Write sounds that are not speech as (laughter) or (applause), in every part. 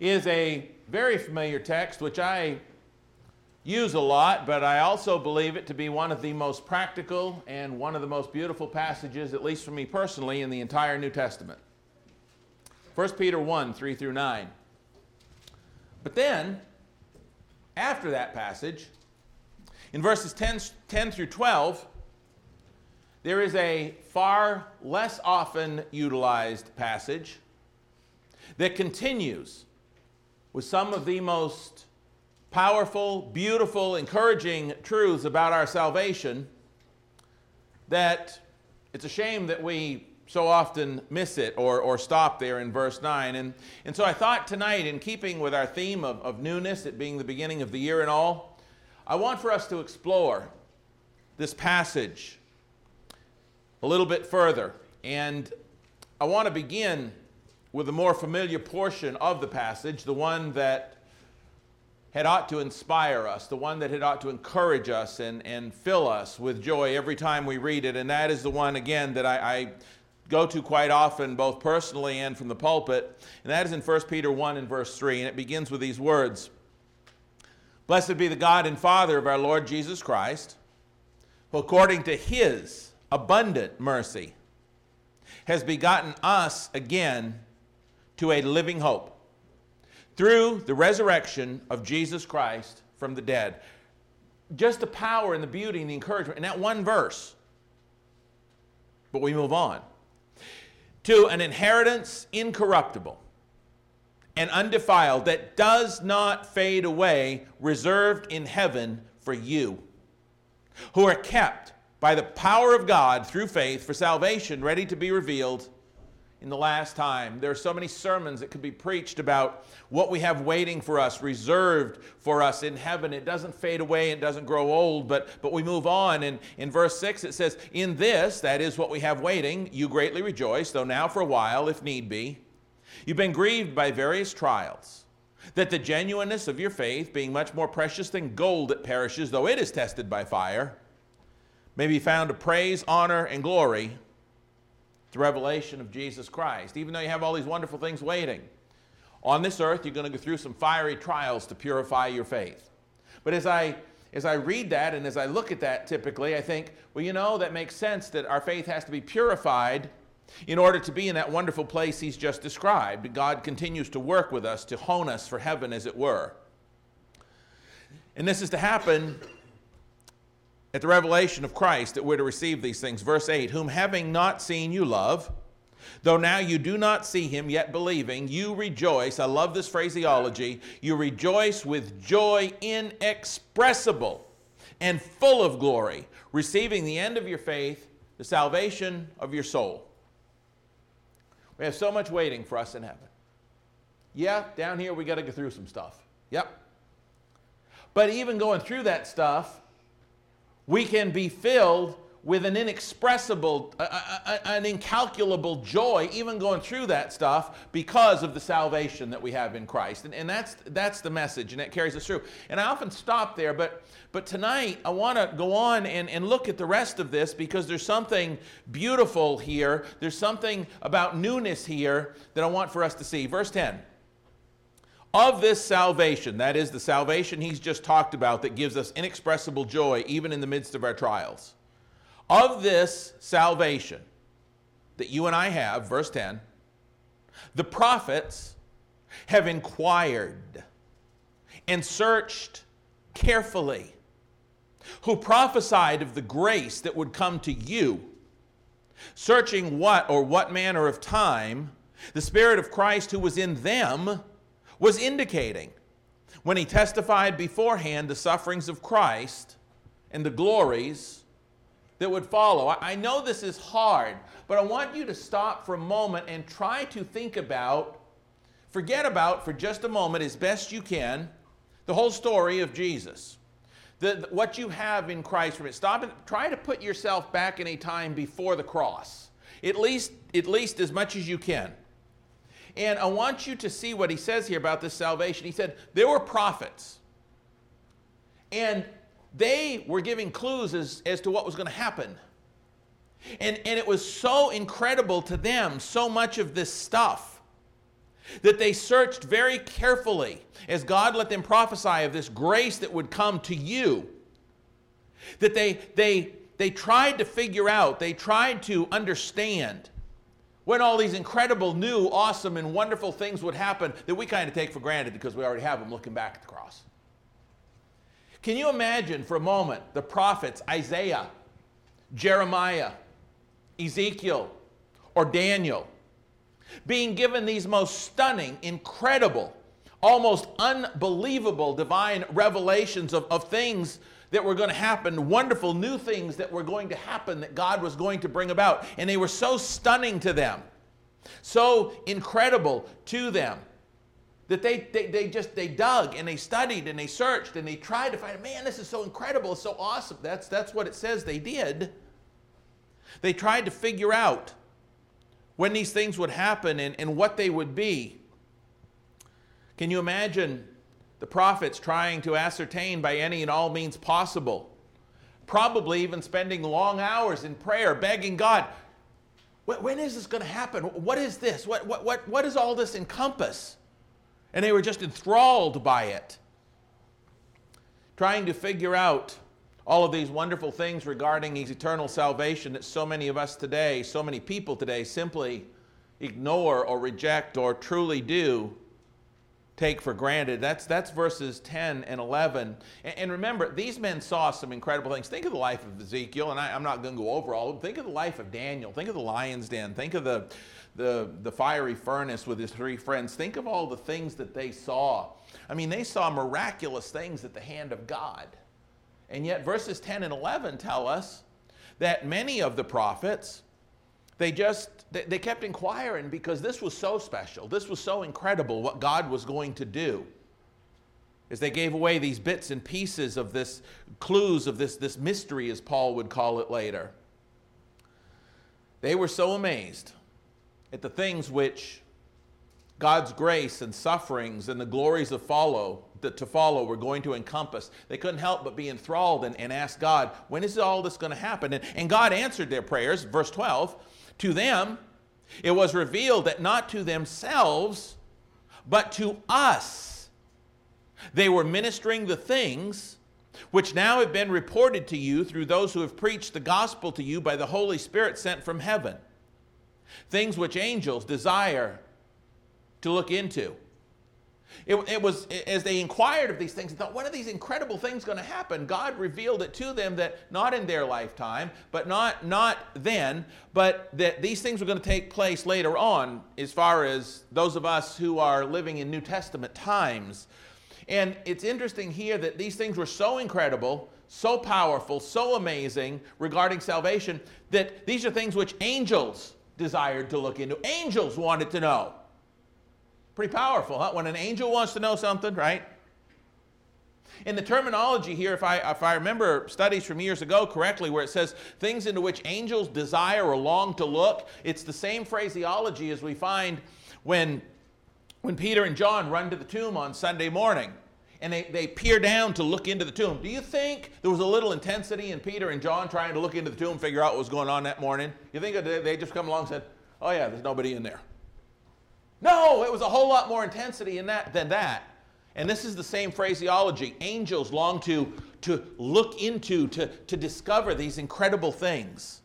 is a very familiar text, which I use a lot, but I also believe it to be one of the most practical and one of the most beautiful passages, at least for me personally, in the entire New Testament. 1 Peter 1 3 through 9. But then, after that passage, in verses 10, 10 through 12, there is a far less often utilized passage that continues with some of the most powerful, beautiful, encouraging truths about our salvation that it's a shame that we so often miss it or, or stop there in verse 9. And, and so I thought tonight, in keeping with our theme of, of newness, it being the beginning of the year and all, I want for us to explore this passage a little bit further. And I want to begin with a more familiar portion of the passage, the one that had ought to inspire us, the one that had ought to encourage us and, and fill us with joy every time we read it. And that is the one, again, that I, I go to quite often, both personally and from the pulpit. And that is in 1 Peter 1 and verse 3. And it begins with these words Blessed be the God and Father of our Lord Jesus Christ, who according to his abundant mercy has begotten us again to a living hope through the resurrection of Jesus Christ from the dead. Just the power and the beauty and the encouragement in that one verse. But we move on to an inheritance incorruptible and undefiled that does not fade away, reserved in heaven for you, who are kept by the power of God through faith for salvation ready to be revealed in the last time. There are so many sermons that could be preached about what we have waiting for us, reserved for us in heaven. It doesn't fade away, it doesn't grow old, but, but we move on. And in verse 6, it says, In this, that is what we have waiting, you greatly rejoice, though now for a while, if need be. You've been grieved by various trials, that the genuineness of your faith, being much more precious than gold that perishes, though it is tested by fire, may be found to praise, honor, and glory the revelation of Jesus Christ, even though you have all these wonderful things waiting. On this earth, you're going to go through some fiery trials to purify your faith. But as I as I read that and as I look at that typically, I think, well, you know, that makes sense that our faith has to be purified in order to be in that wonderful place he's just described. God continues to work with us to hone us for heaven, as it were. And this is to happen at the revelation of Christ that we're to receive these things. Verse 8 Whom having not seen you love, though now you do not see him, yet believing, you rejoice. I love this phraseology. You rejoice with joy inexpressible and full of glory, receiving the end of your faith, the salvation of your soul. We have so much waiting for us in heaven. Yeah, down here we got to go through some stuff. Yep. But even going through that stuff, we can be filled with an inexpressible, an incalculable joy, even going through that stuff, because of the salvation that we have in Christ. And, and that's, that's the message, and that carries us through. And I often stop there, but, but tonight I want to go on and, and look at the rest of this because there's something beautiful here. There's something about newness here that I want for us to see. Verse 10 of this salvation, that is the salvation he's just talked about that gives us inexpressible joy even in the midst of our trials. Of this salvation that you and I have, verse 10, the prophets have inquired and searched carefully, who prophesied of the grace that would come to you, searching what or what manner of time the Spirit of Christ who was in them was indicating when he testified beforehand the sufferings of Christ and the glories that would follow. I know this is hard, but I want you to stop for a moment and try to think about, forget about for just a moment as best you can, the whole story of Jesus. The, what you have in Christ from it. Stop and try to put yourself back in a time before the cross. At least, at least as much as you can. And I want you to see what he says here about this salvation. He said, There were prophets, and they were giving clues as, as to what was going to happen. And, and it was so incredible to them, so much of this stuff, that they searched very carefully as God let them prophesy of this grace that would come to you. That they, they, they tried to figure out, they tried to understand when all these incredible, new, awesome, and wonderful things would happen that we kind of take for granted because we already have them looking back at the cross. Can you imagine for a moment the prophets Isaiah, Jeremiah, Ezekiel, or Daniel being given these most stunning, incredible, almost unbelievable divine revelations of, of things that were going to happen, wonderful new things that were going to happen that God was going to bring about. And they were so stunning to them, so incredible to them that they, they, they just they dug and they studied and they searched and they tried to find man this is so incredible it's so awesome that's that's what it says they did they tried to figure out when these things would happen and, and what they would be. Can you imagine the prophets trying to ascertain by any and all means possible? Probably even spending long hours in prayer, begging God, when is this going to happen? What is this? What, what, what, what does all this encompass? And they were just enthralled by it, trying to figure out all of these wonderful things regarding his eternal salvation that so many of us today, so many people today simply ignore or reject or truly do take for granted. That's, that's verses 10 and 11. And, and, remember, these men saw some incredible things. Think of the life of Ezekiel, and I, am not going to go over all of them. Think of the life of Daniel. Think of the lion's den. Think of the, the, the fiery furnace with his three friends. Think of all the things that they saw. I mean, they saw miraculous things at the hand of God. And yet, verses 10 and 11 tell us that many of the prophets, they just they, kept inquiring because this was so special this was so incredible what god was going to do as they gave away these bits and pieces of this clues of this, this mystery as paul would call it later they were so amazed at the things which god's grace and sufferings and the glories of follow that to follow were going to encompass. They couldn't help but be enthralled and, and ask God, when is all this going to happen? And, and God answered their prayers, verse 12. To them, it was revealed that not to themselves, but to us, they were ministering the things which now have been reported to you through those who have preached the gospel to you by the Holy Spirit sent from heaven. Things which angels desire to look into. It, it, was as they inquired of these things and thought, when are these incredible things going to happen? God revealed it to them that not in their lifetime, but not not then, but that these things were going to take place later on, as far as those of us who are living in New Testament times. And it's interesting here that these things were so incredible, so powerful, so amazing regarding salvation that these are things which angels desired to look into. Angels wanted to know. Pretty powerful, huh? When an angel wants to know something, right? In the terminology here, if I, if I remember studies from years ago correctly, where it says things into which angels desire or long to look, it's the same phraseology as we find when, when Peter and John run to the tomb on Sunday morning and they, they peer down to look into the tomb. Do you think there was a little intensity in Peter and John trying to look into the tomb, figure out what was going on that morning? You think they just come along and said, Oh, yeah, there's nobody in there? No, it was a whole lot more intensity in that than that. And this is the same phraseology. Angels long to, to look into, to, to discover these incredible things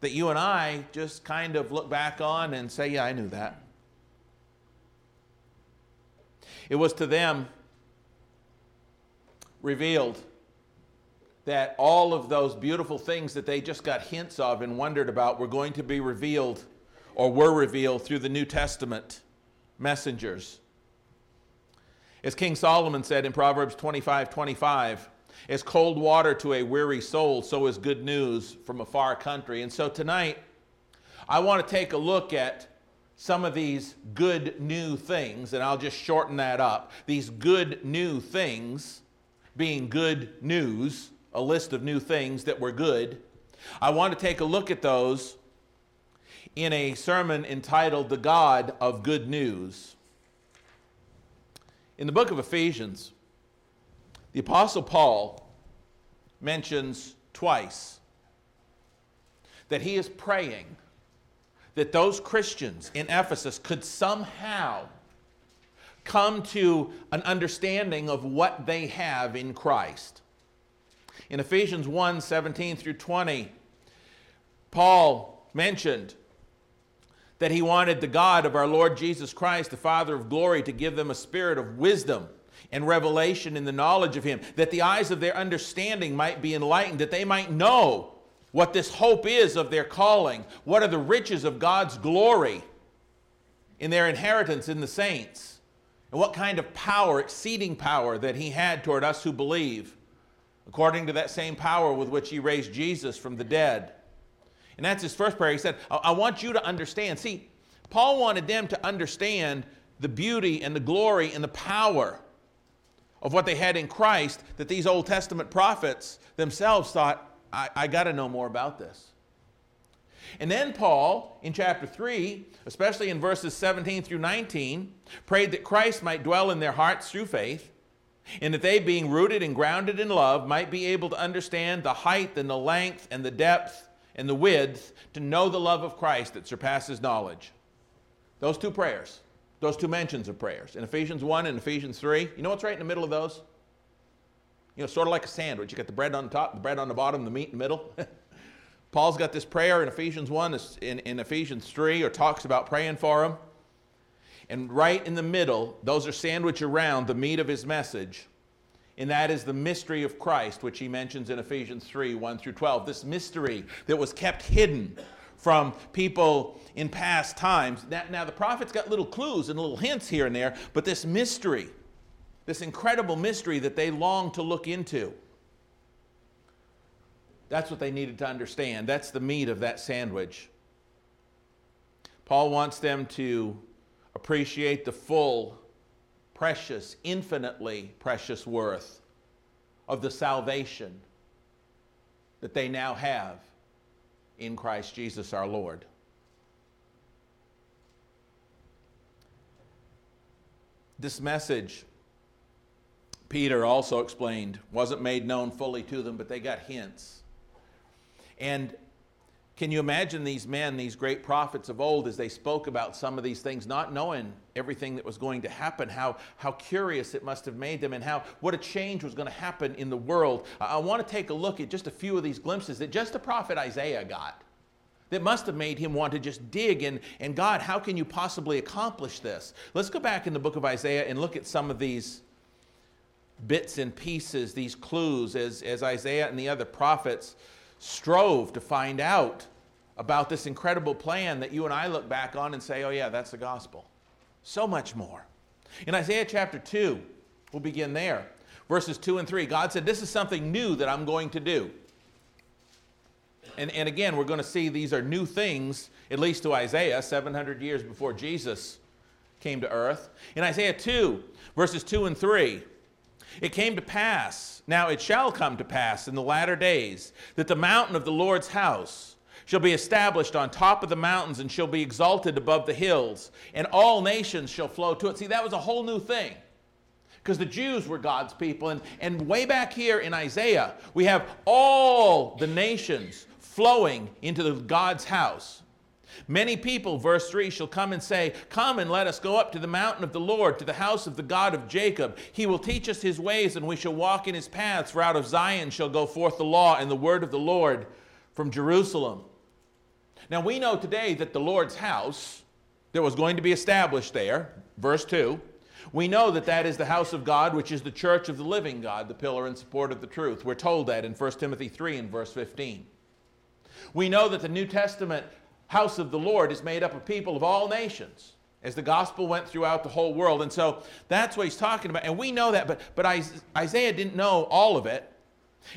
that you and I just kind of look back on and say, Yeah, I knew that. It was to them revealed that all of those beautiful things that they just got hints of and wondered about were going to be revealed or were revealed through the New Testament messengers. As King Solomon said in Proverbs 25 25, as cold water to a weary soul, so is good news from a far country. And so tonight, I want to take a look at some of these good new things, and I'll just shorten that up. These good new things being good news, a list of new things that were good. I want to take a look at those in a sermon entitled The God of Good News. In the book of Ephesians, the Apostle Paul mentions twice that he is praying that those Christians in Ephesus could somehow come to an understanding of what they have in Christ. In Ephesians 1 17 through 20, Paul mentioned that he wanted the God of our Lord Jesus Christ, the Father of glory, to give them a spirit of wisdom and revelation in the knowledge of him, that the eyes of their understanding might be enlightened, that they might know what this hope is of their calling, what are the riches of God's glory in their inheritance in the saints, and what kind of power, exceeding power, that he had toward us who believe, according to that same power with which he raised Jesus from the dead. And that's his first prayer. He said, I want you to understand. See, Paul wanted them to understand the beauty and the glory and the power of what they had in Christ that these Old Testament prophets themselves thought, I, I got to know more about this. And then Paul, in chapter 3, especially in verses 17 through 19, prayed that Christ might dwell in their hearts through faith, and that they, being rooted and grounded in love, might be able to understand the height and the length and the depth and the width, to know the love of Christ that surpasses knowledge. Those two prayers, those two mentions of prayers, in Ephesians 1 and Ephesians 3, you know what's right in the middle of those? You know, sort of like a sandwich. You got the bread on top, the bread on the bottom, the meat in the middle. (laughs) Paul's got this prayer in Ephesians 1, in, in Ephesians 3, or talks about praying for him. And right in the middle, those are sandwiched around the meat of his message. And that is the mystery of Christ, which he mentions in Ephesians 3 1 through 12. This mystery that was kept hidden from people in past times. Now, the prophets got little clues and little hints here and there, but this mystery this incredible mystery that they long to look into. That's what they needed to understand. That's the meat of that sandwich. Paul wants them to appreciate the full, precious, infinitely precious worth of the salvation that they now have in Christ Jesus our Lord. This message Peter also explained, wasn't made known fully to them, but they got hints. And can you imagine these men, these great prophets of old, as they spoke about some of these things, not knowing everything that was going to happen, how, how curious it must have made them, and how what a change was going to happen in the world? I, I want to take a look at just a few of these glimpses that just the prophet Isaiah got that must have made him want to just dig and, and God, how can you possibly accomplish this? Let's go back in the book of Isaiah and look at some of these bits and pieces, these clues, as, as Isaiah and the other prophets strove to find out about this incredible plan that you and I look back on and say, oh, yeah, that's the gospel. So much more. In Isaiah chapter 2, we'll begin there. Verses 2 and 3, God said, This is something new that I'm going to do. And, and again, we're going to see these are new things, at least to Isaiah, 700 years before Jesus came to earth. In Isaiah 2, verses 2 and 3, it came to pass, now it shall come to pass in the latter days, that the mountain of the Lord's house shall be established on top of the mountains and shall be exalted above the hills, and all nations shall flow to it. See, that was a whole new thing because the Jews were God's people. And, and way back here in Isaiah, we have all the nations flowing into the God's house. Many people, verse 3, shall come and say, Come and let us go up to the mountain of the Lord, to the house of the God of Jacob. He will teach us his ways, and we shall walk in his paths. For out of Zion shall go forth the law and the word of the Lord from Jerusalem. Now we know today that the Lord's house that was going to be established there, verse 2, we know that that is the house of God, which is the church of the living God, the pillar and support of the truth. We're told that in 1 Timothy 3 and verse 15. We know that the New Testament house of the Lord is made up of people of all nations as the gospel went throughout the whole world. And so that's what he's talking about. And we know that, but, but Isaiah didn't know all of it.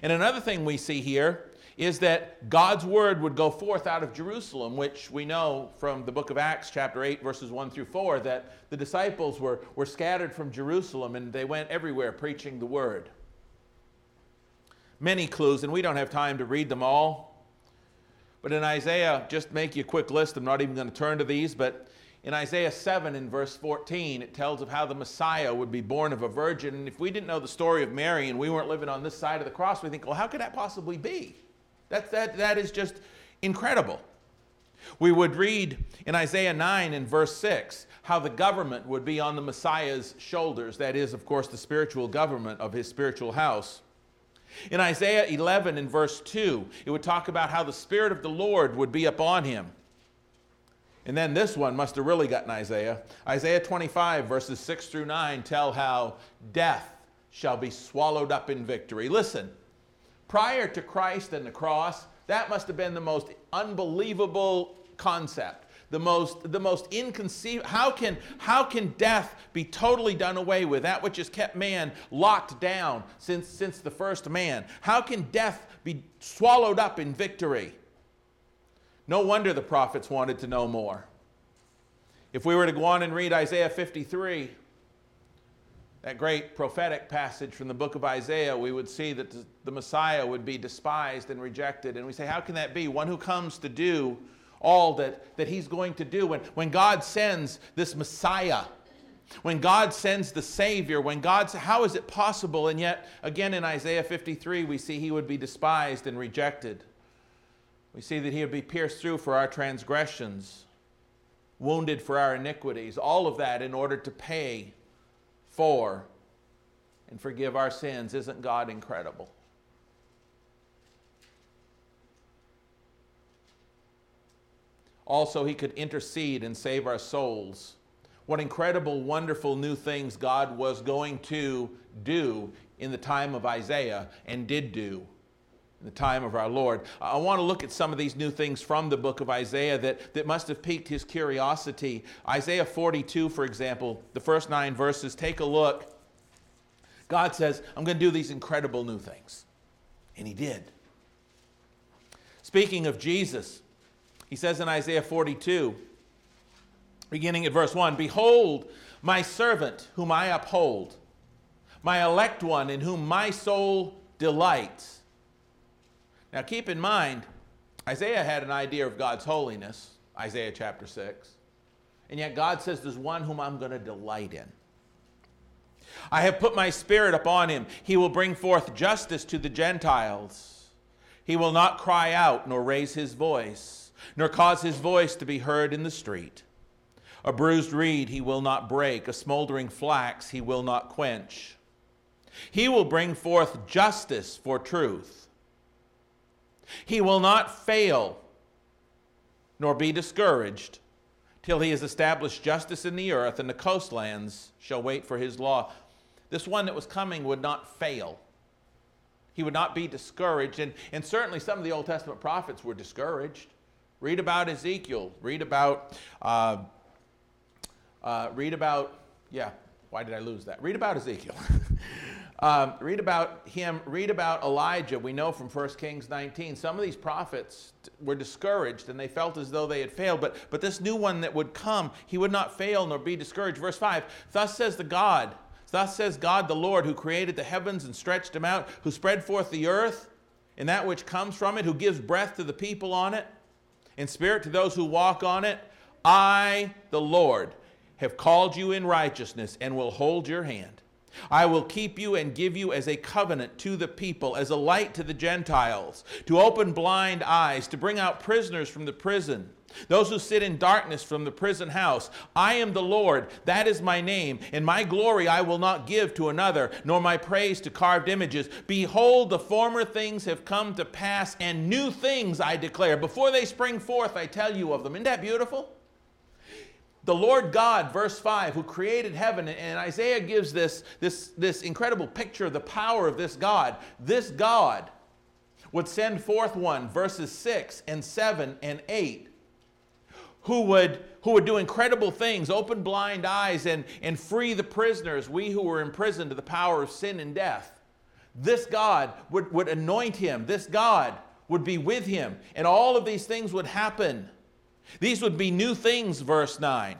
And another thing we see here is that God's word would go forth out of Jerusalem, which we know from the book of Acts, chapter 8, verses 1 through 4, that the disciples were, were scattered from Jerusalem and they went everywhere preaching the word. Many clues, and we don't have time to read them all. But in Isaiah, just make you a quick list. I'm not even going to turn to these, but in Isaiah 7 in verse 14, it tells of how the Messiah would be born of a virgin. And if we didn't know the story of Mary and we weren't living on this side of the cross, we think, well, how could that possibly be? That, that, that is just incredible. We would read in Isaiah 9 in verse 6 how the government would be on the Messiah's shoulders. That is, of course, the spiritual government of his spiritual house. In Isaiah 11 and verse 2, it would talk about how the Spirit of the Lord would be upon him. And then this one must have really gotten Isaiah. Isaiah 25, verses 6 through 9, tell how death shall be swallowed up in victory. Listen, prior to Christ and the cross, that must have been the most unbelievable concept. The most, the most inconceivable. How can, how can death be totally done away with? That which has kept man locked down since, since the first man. How can death be swallowed up in victory? No wonder the prophets wanted to know more. If we were to go on and read Isaiah 53, that great prophetic passage from the book of Isaiah, we would see that the Messiah would be despised and rejected. And we say, how can that be? One who comes to do all that, that he's going to do. When, when God sends this Messiah, when God sends the Savior, when God's, how is it possible? And yet, again in Isaiah 53, we see he would be despised and rejected. We see that he would be pierced through for our transgressions, wounded for our iniquities, all of that in order to pay for and forgive our sins. Isn't God incredible? Also, he could intercede and save our souls. What incredible, wonderful new things God was going to do in the time of Isaiah and did do in the time of our Lord. I want to look at some of these new things from the book of Isaiah that, that must have piqued his curiosity. Isaiah 42, for example, the first nine verses, take a look. God says, I'm going to do these incredible new things. And he did. Speaking of Jesus, he says in Isaiah 42, beginning at verse 1 Behold, my servant whom I uphold, my elect one in whom my soul delights. Now keep in mind, Isaiah had an idea of God's holiness, Isaiah chapter 6. And yet God says, There's one whom I'm going to delight in. I have put my spirit upon him. He will bring forth justice to the Gentiles. He will not cry out nor raise his voice nor cause his voice to be heard in the street. A bruised reed he will not break, a smoldering flax he will not quench. He will bring forth justice for truth. He will not fail nor be discouraged till he has established justice in the earth, and the coastlands shall wait for his law. This one that was coming would not fail. He would not be discouraged. And, and certainly some of the Old Testament prophets were discouraged. Read about Ezekiel. Read about, uh, uh, read about, yeah, why did I lose that? Read about Ezekiel. (laughs) um, read about him. Read about Elijah. We know from 1 Kings 19, some of these prophets were discouraged and they felt as though they had failed. But, but this new one that would come, he would not fail nor be discouraged. Verse 5 Thus says the God, thus says God the Lord, who created the heavens and stretched them out, who spread forth the earth and that which comes from it, who gives breath to the people on it in spirit to those who walk on it. I, the Lord, have called you in righteousness and will hold your hand. I will keep you and give you as a covenant to the people, as a light to the Gentiles, to open blind eyes, to bring out prisoners from the prison those who sit in darkness from the prison house. I am the Lord, that is my name, and my glory I will not give to another, nor my praise to carved images. Behold, the former things have come to pass, and new things I declare. Before they spring forth, I tell you of them. Isn't that beautiful? The Lord God, verse 5, who created heaven, and Isaiah gives this, this, this incredible picture of the power of this God. This God would send forth one, verses 6 and 7 and 8 who would, who would do incredible things, open blind eyes, and, and free the prisoners, we who were imprisoned to the power of sin and death. This God would, would anoint him. This God would be with him. And all of these things would happen. These would be new things, verse 9.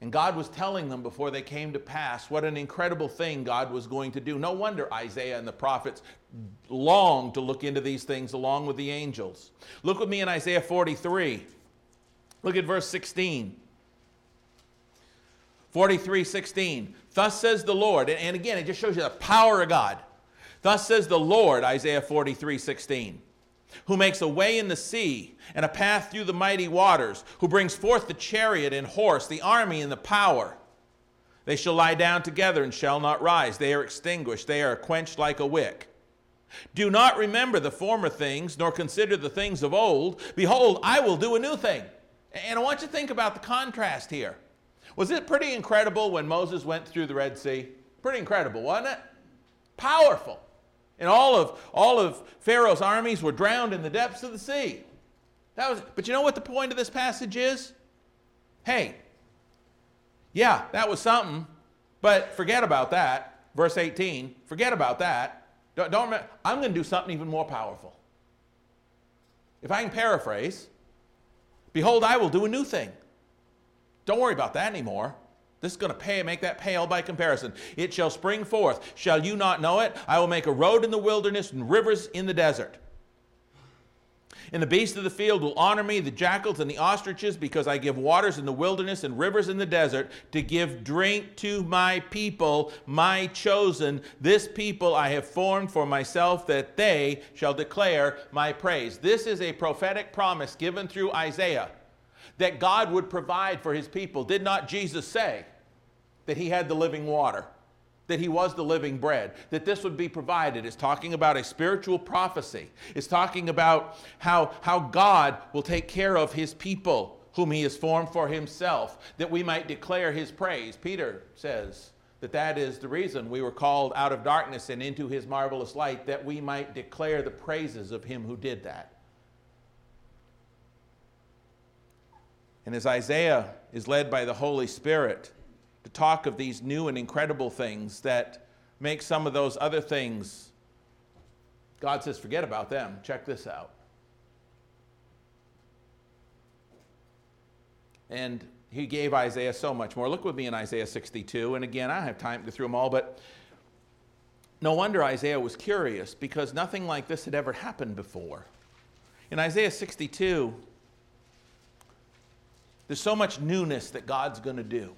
And God was telling them before they came to pass what an incredible thing God was going to do. No wonder Isaiah and the prophets longed to look into these things along with the angels. Look with me in Isaiah 43. Look at verse 16. 43 16. Thus says the Lord. And again, it just shows you the power of God. Thus says the Lord, Isaiah 43 16. who makes a way in the sea and a path through the mighty waters, who brings forth the chariot and horse, the army and the power. They shall lie down together and shall not rise. They are extinguished. They are quenched like a wick. Do not remember the former things, nor consider the things of old. Behold, I will do a new thing. And I want you to think about the contrast here. Was it pretty incredible when Moses went through the Red Sea? Pretty incredible, wasn't it? Powerful. And all of, all of Pharaoh's armies were drowned in the depths of the sea. That was, but you know what the point of this passage is? Hey, yeah, that was something, but forget about that. Verse 18, forget about that. Don't, don't I'm going to do something even more powerful. If I can paraphrase, behold, I will do a new thing. Don't worry about that anymore. This is going to pay, make that pale by comparison. It shall spring forth. Shall you not know it? I will make a road in the wilderness and rivers in the desert. And the beasts of the field will honor me, the jackals and the ostriches, because I give waters in the wilderness and rivers in the desert to give drink to my people, my chosen. This people I have formed for myself, that they shall declare my praise. This is a prophetic promise given through Isaiah that God would provide for his people. Did not Jesus say that he had the living water? That he was the living bread, that this would be provided. It's talking about a spiritual prophecy. It's talking about how, how God will take care of his people whom he has formed for himself, that we might declare his praise. Peter says that that is the reason we were called out of darkness and into his marvelous light, that we might declare the praises of him who did that. And as Isaiah is led by the Holy Spirit talk of these new and incredible things that make some of those other things, God says, forget about them. Check this out. And he gave Isaiah so much more. Look with me in Isaiah 62. And again, I don't have time to go through them all, but no wonder Isaiah was curious because nothing like this had ever happened before. In Isaiah 62, there's so much newness that God's going to do.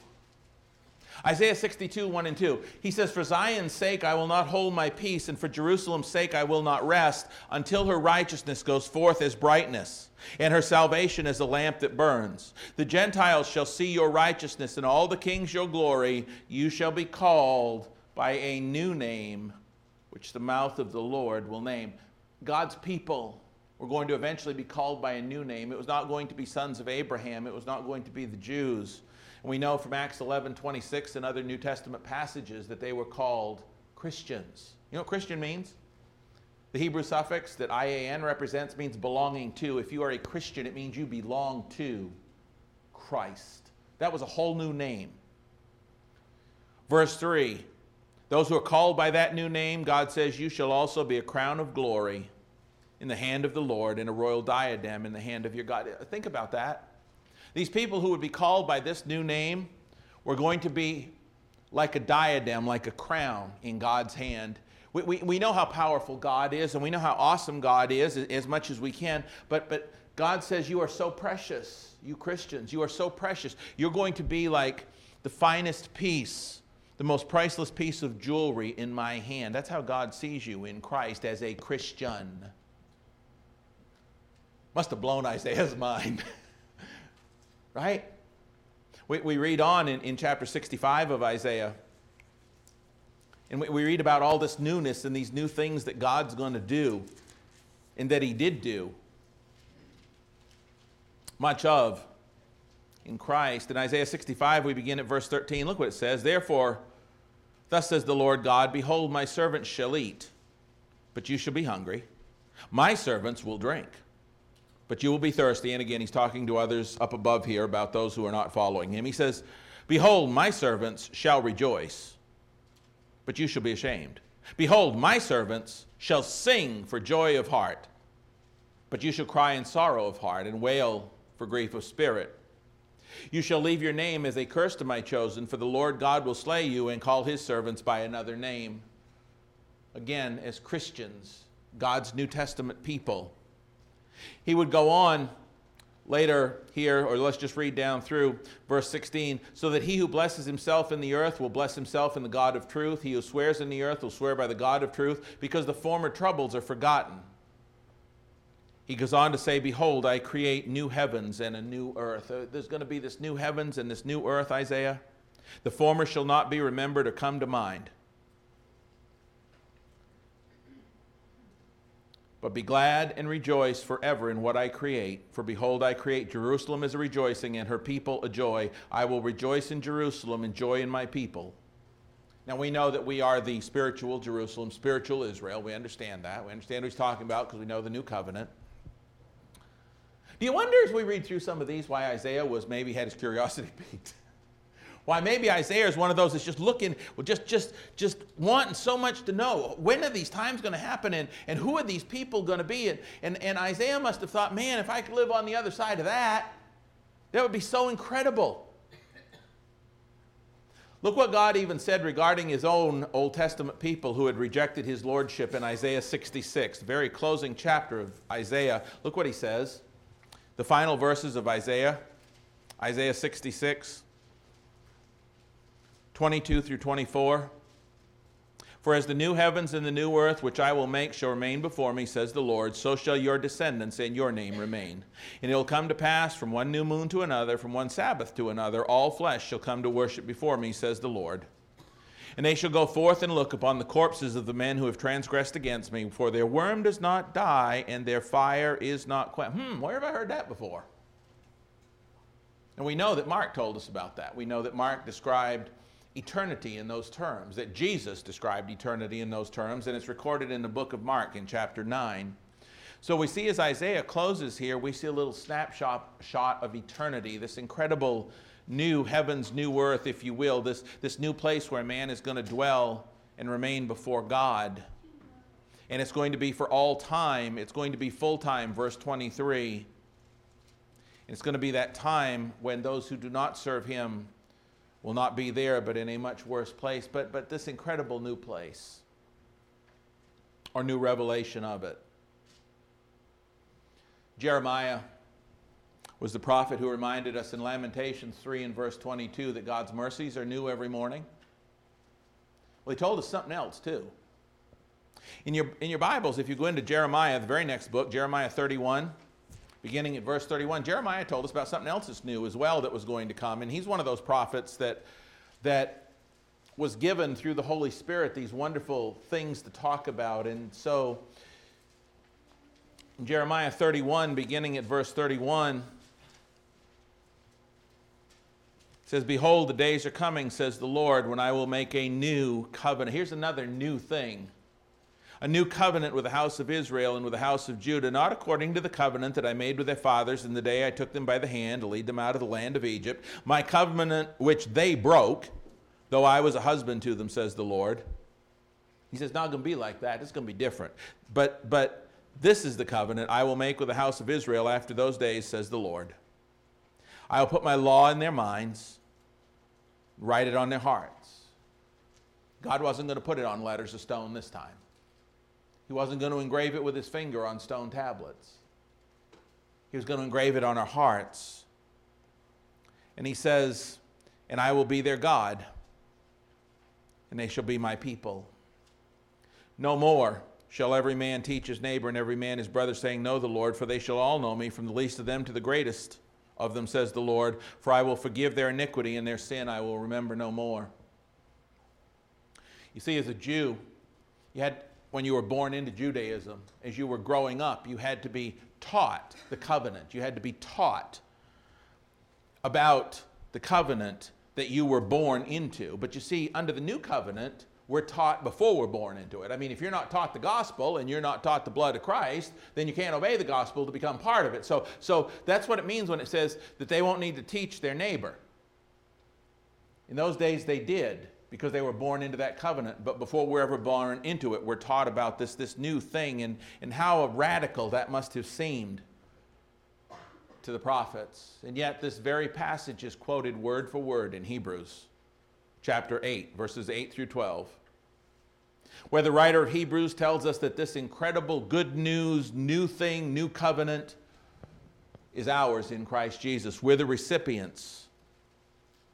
Isaiah 62, 1 and 2. He says, For Zion's sake I will not hold my peace, and for Jerusalem's sake I will not rest, until her righteousness goes forth as brightness, and her salvation as a lamp that burns. The Gentiles shall see your righteousness, and all the kings your glory. You shall be called by a new name, which the mouth of the Lord will name. God's people were going to eventually be called by a new name. It was not going to be sons of Abraham, it was not going to be the Jews. And we know from Acts 11 26 and other New Testament passages that they were called Christians. You know what Christian means? The Hebrew suffix that IAN represents means belonging to. If you are a Christian, it means you belong to Christ. That was a whole new name. Verse 3 Those who are called by that new name, God says, You shall also be a crown of glory in the hand of the Lord and a royal diadem in the hand of your God. Think about that. These people who would be called by this new name were going to be like a diadem, like a crown in God's hand. We, we, we know how powerful God is and we know how awesome God is as much as we can, but, but God says, You are so precious, you Christians. You are so precious. You're going to be like the finest piece, the most priceless piece of jewelry in my hand. That's how God sees you in Christ as a Christian. Must have blown Isaiah's (laughs) mind. Right? We, we read on in, in chapter 65 of Isaiah, and we, we read about all this newness and these new things that God's going to do and that He did do. Much of in Christ. In Isaiah 65, we begin at verse 13. Look what it says. Therefore, thus says the Lord God Behold, my servants shall eat, but you shall be hungry. My servants will drink but you will be thirsty. And again, he's talking to others up above here about those who are not following him. He says, Behold, my servants shall rejoice, but you shall be ashamed. Behold, my servants shall sing for joy of heart, but you shall cry in sorrow of heart and wail for grief of spirit. You shall leave your name as a curse to my chosen, for the Lord God will slay you and call his servants by another name. Again, as Christians, God's New Testament people, he would go on later here, or let's just read down through verse 16. So that he who blesses himself in the earth will bless himself in the God of truth. He who swears in the earth will swear by the God of truth, because the former troubles are forgotten. he goes on to say, Behold, I create new heavens and a new earth. Uh, there's going to be this new heavens and this new earth, Isaiah. The former shall not be remembered or come to mind. But be glad and rejoice forever in what I create. For behold, I create Jerusalem as a rejoicing, and her people a joy. I will rejoice in Jerusalem and joy in my people. Now we know that we are the spiritual Jerusalem, spiritual Israel. We understand that. We understand what he's talking about because we know the new covenant. Do you wonder as we read through some of these why Isaiah was maybe had his curiosity (laughs) piqued? Why maybe Isaiah is one of those that's just looking, just just just wanting so much to know. When are these times going to happen and, and who are these people going to be? And, and, and Isaiah must have thought, man, if I could live on the other side of that, that would be so incredible. Look what God even said regarding his own Old Testament people who had rejected his lordship in Isaiah 66, the very closing chapter of Isaiah. Look what he says. The final verses of Isaiah, Isaiah 66. 22 through 24. For as the new heavens and the new earth, which I will make, shall remain before me, says the Lord, so shall your descendants and your name remain. And it will come to pass from one new moon to another, from one Sabbath to another, all flesh shall come to worship before me, says the Lord. And they shall go forth and look upon the corpses of the men who have transgressed against me, for their worm does not die, and their fire is not quenched. Hmm, where have I heard that before? And we know that Mark told us about that. We know that Mark described eternity in those terms, that Jesus described eternity in those terms, and it's recorded in the book of Mark in chapter 9. So we see as Isaiah closes here, we see a little snapshot shot of eternity, this incredible new heavens, new earth, if you will, this, this new place where man is going to dwell and remain before God. And it's going to be for all time, it's going to be full time, verse 23. And it's going to be that time when those who do not serve him will not be there, but in a much worse place. But, but this incredible new place, or new revelation of it. Jeremiah was the prophet who reminded us in Lamentations 3 and verse 22 that God's mercies are new every morning. Well, he told us something else too. In your, in your Bibles, if you go into Jeremiah, the very next book, Jeremiah 31, beginning at verse 31, Jeremiah told us about something else that's new as well that was going to come. And he's one of those prophets that, that was given through the Holy Spirit these wonderful things to talk about. And so, Jeremiah 31, beginning at verse 31, says, Behold, the days are coming, says the Lord, when I will make a new covenant. Here's another new thing a new covenant with the house of Israel and with the house of Judah, not according to the covenant that I made with their fathers in the day I took them by the hand to lead them out of the land of Egypt, my covenant which they broke, though I was a husband to them, says the Lord. He says, not going to be like that. It's going to be different. But, but this is the covenant I will make with the house of Israel after those days, says the Lord. I will put my law in their minds, write it on their hearts. God wasn't going to put it on letters of stone this time. He wasn't going to engrave it with his finger on stone tablets. He was going to engrave it on our hearts. And he says, And I will be their God, and they shall be my people. No more shall every man teach his neighbor and every man his brother, saying, Know the Lord, for they shall all know me, from the least of them to the greatest of them, says the Lord. For I will forgive their iniquity, and their sin I will remember no more. You see, as a Jew, you had when you were born into Judaism, as you were growing up, you had to be taught the covenant. You had to be taught about the covenant that you were born into. But you see, under the new covenant, we're taught before we're born into it. I mean, if you're not taught the gospel and you're not taught the blood of Christ, then you can't obey the gospel to become part of it. So, so that's what it means when it says that they won't need to teach their neighbor. In those days, they did because they were born into that covenant. But before we're ever born into it, we're taught about this, this new thing and, and how radical that must have seemed to the prophets. And yet, this very passage is quoted word for word in Hebrews chapter 8, verses 8 through 12, where the writer of Hebrews tells us that this incredible good news, new thing, new covenant is ours in Christ Jesus. We're the recipients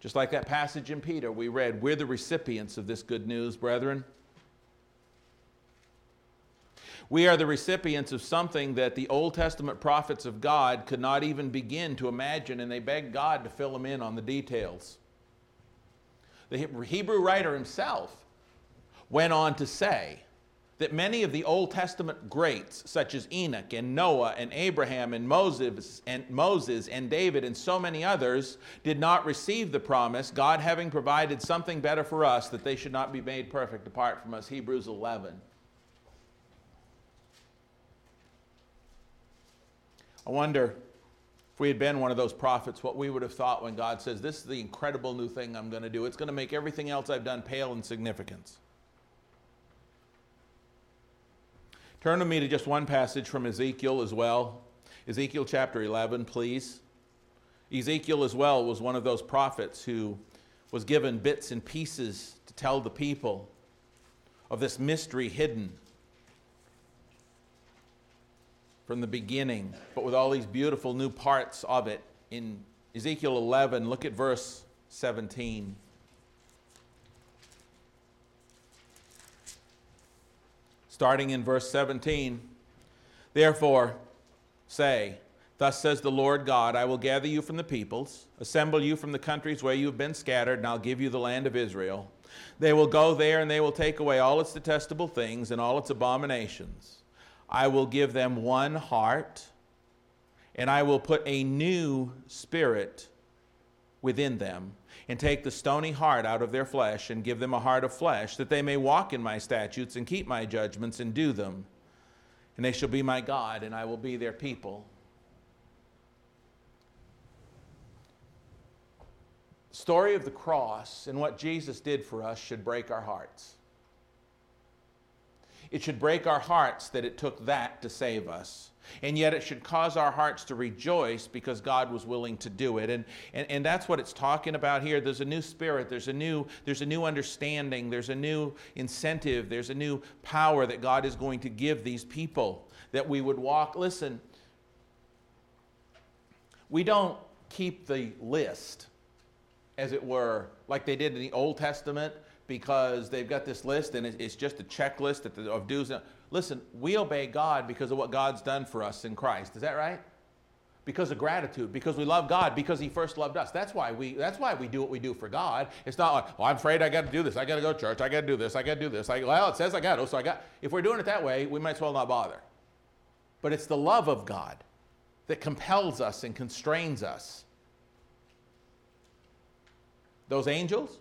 just like that passage in Peter we read, we're the recipients of this good news, brethren. We are the recipients of something that the Old Testament prophets of God could not even begin to imagine, and they begged God to fill them in on the details. The Hebrew writer himself went on to say that many of the Old Testament greats, such as Enoch and Noah and Abraham and Moses and Moses and David and so many others, did not receive the promise, God having provided something better for us, that they should not be made perfect apart from us. Hebrews 11. I wonder if we had been one of those prophets, what we would have thought when God says, This is the incredible new thing I'm going to do. It's going to make everything else I've done pale in significance. Turn with me to just one passage from Ezekiel as well. Ezekiel chapter 11, please. Ezekiel as well was one of those prophets who was given bits and pieces to tell the people of this mystery hidden from the beginning, but with all these beautiful new parts of it. In Ezekiel 11, look at verse 17. Starting in verse 17. Therefore, say, Thus says the Lord God, I will gather you from the peoples, assemble you from the countries where you have been scattered, and I'll give you the land of Israel. They will go there, and they will take away all its detestable things and all its abominations. I will give them one heart, and I will put a new spirit within them and take the stony heart out of their flesh and give them a heart of flesh, that they may walk in my statutes and keep my judgments and do them. And they shall be my God, and I will be their people. The story of the cross and what Jesus did for us should break our hearts. It should break our hearts that it took that to save us. And yet it should cause our hearts to rejoice because God was willing to do it. And, and, and that's what it's talking about here. There's a new spirit, there's a new, there's a new understanding, there's a new incentive, there's a new power that God is going to give these people that we would walk. Listen, we don't keep the list, as it were, like they did in the Old Testament because they've got this list and it's just a checklist of do's. Listen, we obey God because of what God's done for us in Christ. Is that right? Because of gratitude, because we love God, because He first loved us. That's why we. That's why we do what we do for God. It's not like, oh, I'm afraid I got to do this. I got to go to church. I got to do this. I got to do this. I, well, it says I got to, so I got. If we're doing it that way, we might as well not bother. But it's the love of God that compels us and constrains us. Those angels,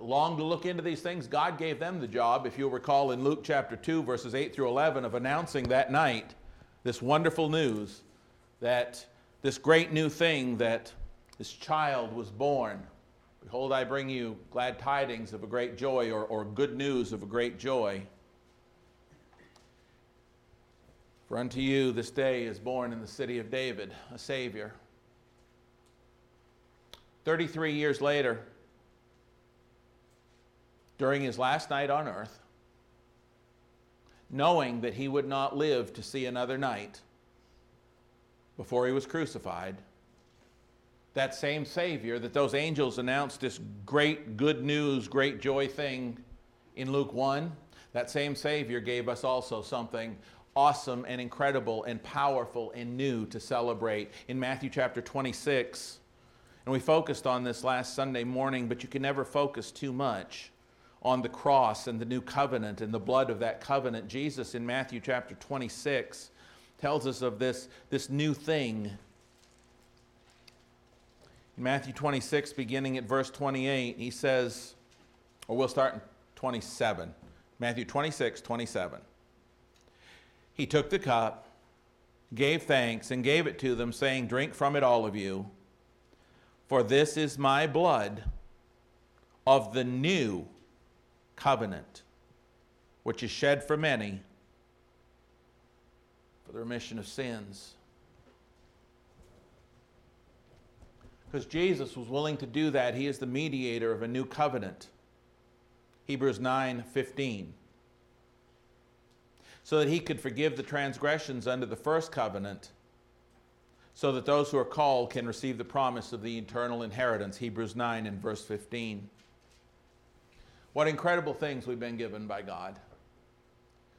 long to look into these things, God gave them the job, if you'll recall in Luke chapter 2, verses 8 through 11, of announcing that night this wonderful news that this great new thing that this child was born. Behold, I bring you glad tidings of a great joy, or, or good news of a great joy. For unto you this day is born in the city of David a Savior. 33 years later, during his last night on earth, knowing that he would not live to see another night before he was crucified, that same Savior that those angels announced this great good news, great joy thing in Luke 1, that same Savior gave us also something awesome and incredible and powerful and new to celebrate in Matthew chapter 26. And we focused on this last Sunday morning, but you can never focus too much on the cross and the new covenant and the blood of that covenant. Jesus in Matthew chapter 26 tells us of this, this new thing. In Matthew 26, beginning at verse 28, he says, or we'll start in 27. Matthew 26, 27. He took the cup, gave thanks, and gave it to them, saying, Drink from it, all of you, for this is my blood of the new covenant, which is shed for many for the remission of sins. Because Jesus was willing to do that, he is the mediator of a new covenant. Hebrews 9 15. So that he could forgive the transgressions under the first covenant, so that those who are called can receive the promise of the eternal inheritance. Hebrews 9 and verse 15. What incredible things we've been given by God.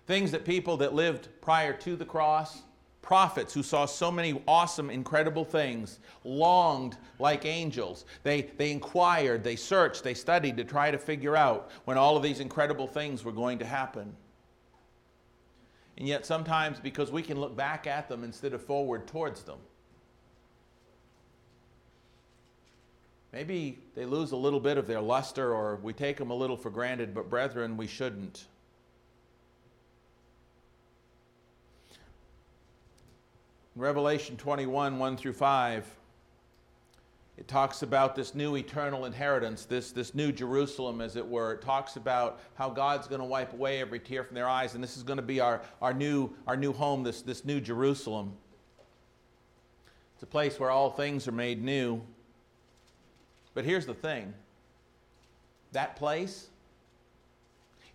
Things that people that lived prior to the cross, prophets who saw so many awesome, incredible things, longed like angels. They, they inquired, they searched, they studied to try to figure out when all of these incredible things were going to happen. And yet, sometimes because we can look back at them instead of forward towards them, maybe they lose a little bit of their luster or we take them a little for granted, but brethren, we shouldn't. In Revelation 21 1 through 5, it talks about this new eternal inheritance, this, this new Jerusalem, as it were. It talks about how God's going to wipe away every tear from their eyes, and this is going to be our, our, new, our new home, this, this new Jerusalem. It's a place where all things are made new. But here's the thing that place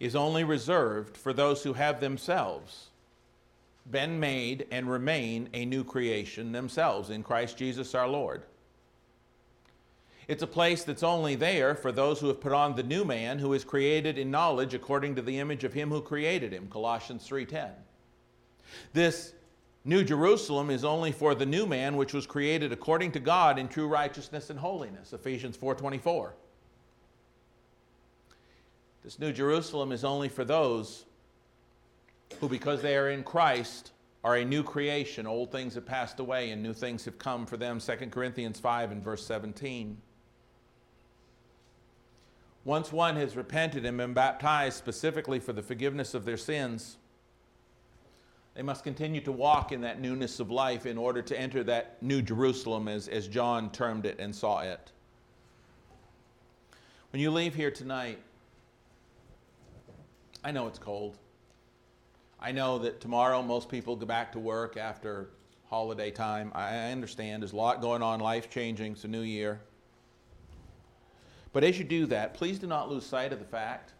is only reserved for those who have themselves been made and remain a new creation themselves in Christ Jesus our Lord. It's a place that's only there for those who have put on the new man who is created in knowledge according to the image of him who created him, Colossians 3:10. This New Jerusalem is only for the new man which was created according to God in true righteousness and holiness, Ephesians 4:24. This New Jerusalem is only for those who, because they are in Christ, are a new creation. Old things have passed away and new things have come for them. 2 Corinthians 5 and verse 17. Once one has repented and been baptized specifically for the forgiveness of their sins, they must continue to walk in that newness of life in order to enter that new Jerusalem, as, as John termed it and saw it. When you leave here tonight, I know it's cold. I know that tomorrow most people go back to work after holiday time. I understand there's a lot going on, life changing, it's a new year. But as you do that, please do not lose sight of the fact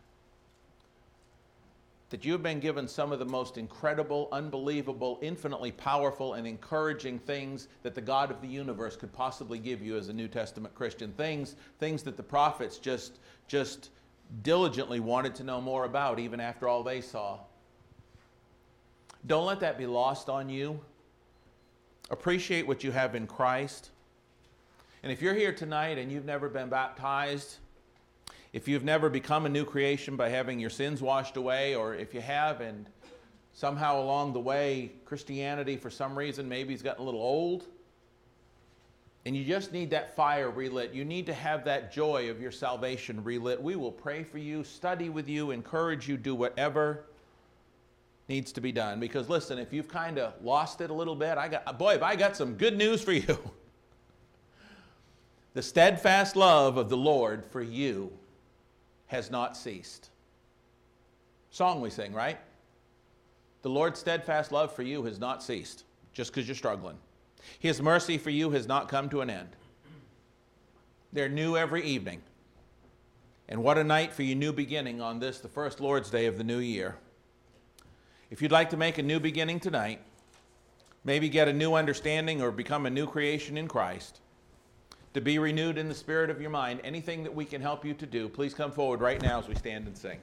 that you have been given some of the most incredible, unbelievable, infinitely powerful, and encouraging things that the God of the universe could possibly give you as a New Testament Christian. Things, things that the prophets just, just diligently wanted to know more about, even after all they saw. Don't let that be lost on you. Appreciate what you have in Christ. And if you're here tonight and you've never been baptized, if you've never become a new creation by having your sins washed away, or if you have and somehow along the way Christianity for some reason maybe has gotten a little old, and you just need that fire relit, you need to have that joy of your salvation relit, we will pray for you, study with you, encourage you, do whatever needs to be done. Because listen, if you've kind of lost it a little bit, I got boy, I got some good news for you. (laughs) the steadfast love of the Lord for you has not ceased. Song we sing, right? The Lord's steadfast love for you has not ceased just because you're struggling. His mercy for you has not come to an end. They're new every evening. And what a night for your new beginning on this, the first Lord's Day of the new year. If you'd like to make a new beginning tonight, maybe get a new understanding or become a new creation in Christ, to be renewed in the spirit of your mind, anything that we can help you to do, please come forward right now as we stand and sing.